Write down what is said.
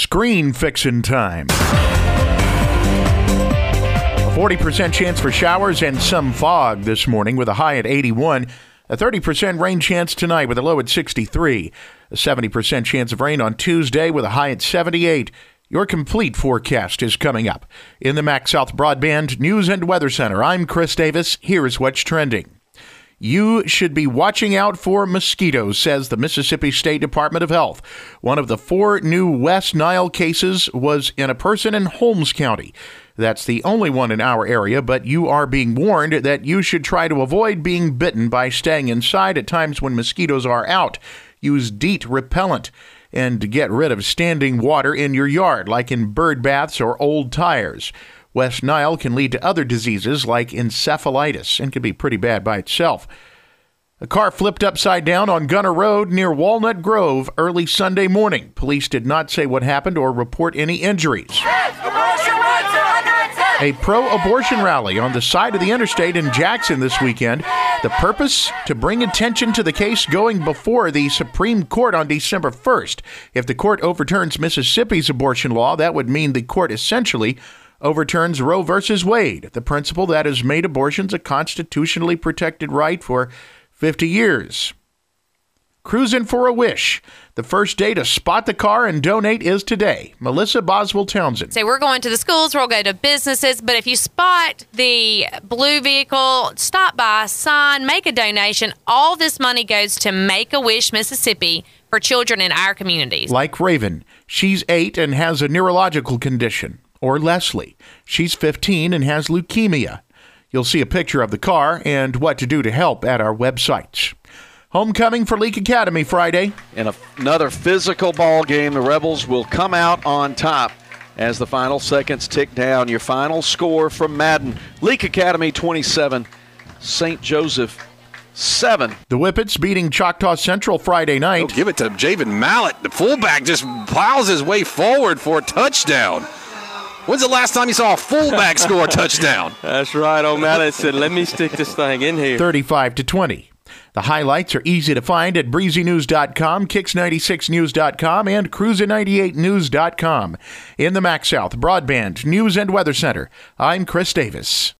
Screen fixin' time. A 40% chance for showers and some fog this morning with a high at 81. A 30% rain chance tonight with a low at 63. A 70% chance of rain on Tuesday with a high at 78. Your complete forecast is coming up. In the MaxxSouth Broadband News and Weather Center, I'm Chris Davis. Here is what's trending. You should be watching out for mosquitoes, says the Mississippi State Department of Health. One of the four new West Nile cases was in a person in Holmes County. That's the only one in our area, but you are being warned that you should try to avoid being bitten by staying inside at times when mosquitoes are out. Use DEET repellent and get rid of standing water in your yard, like in bird baths or old tires. West Nile can lead to other diseases like encephalitis and can be pretty bad by itself. A car flipped upside down on Gunner Road near Walnut Grove early Sunday morning. Police did not say what happened or report any injuries. A pro abortion rally on the side of the interstate in Jackson this weekend. The purpose? To bring attention to the case going before the Supreme Court on December 1st. If the court overturns Mississippi's abortion law, that would mean the court essentially overturns Roe v. Wade, the principle that has made abortions a constitutionally protected right for 50 years. Cruising for a wish. The first day to spot the car and donate is today. Melissa Boswell Townsend. Say, we're going to the schools, we'll go to businesses, but if you spot the blue vehicle, stop by, sign, make a donation. All this money goes to Make a Wish Mississippi for children in our communities. Like Raven, she's eight and has a neurological condition. Or Leslie, she's 15 and has leukemia. You'll see a picture of the car and what to do to help at our websites. Homecoming for Leake Academy Friday. In a, another physical ball game, the Rebels will come out on top as the final seconds tick down. Your final score from Madden Leake Academy 27, St. Joseph 7. The Whippets beating Choctaw Central Friday night. Oh, give it to Javen Mallett. The fullback just plows his way forward for a touchdown. When's the last time you saw a fullback score a touchdown? That's right. O'Malley said, let me stick this thing in here. 35 to 20. The highlights are easy to find at breezynews.com, kicks96news.com, and cruiser98news.com. In the MaxxSouth Broadband News and Weather Center, I'm Chris Davis.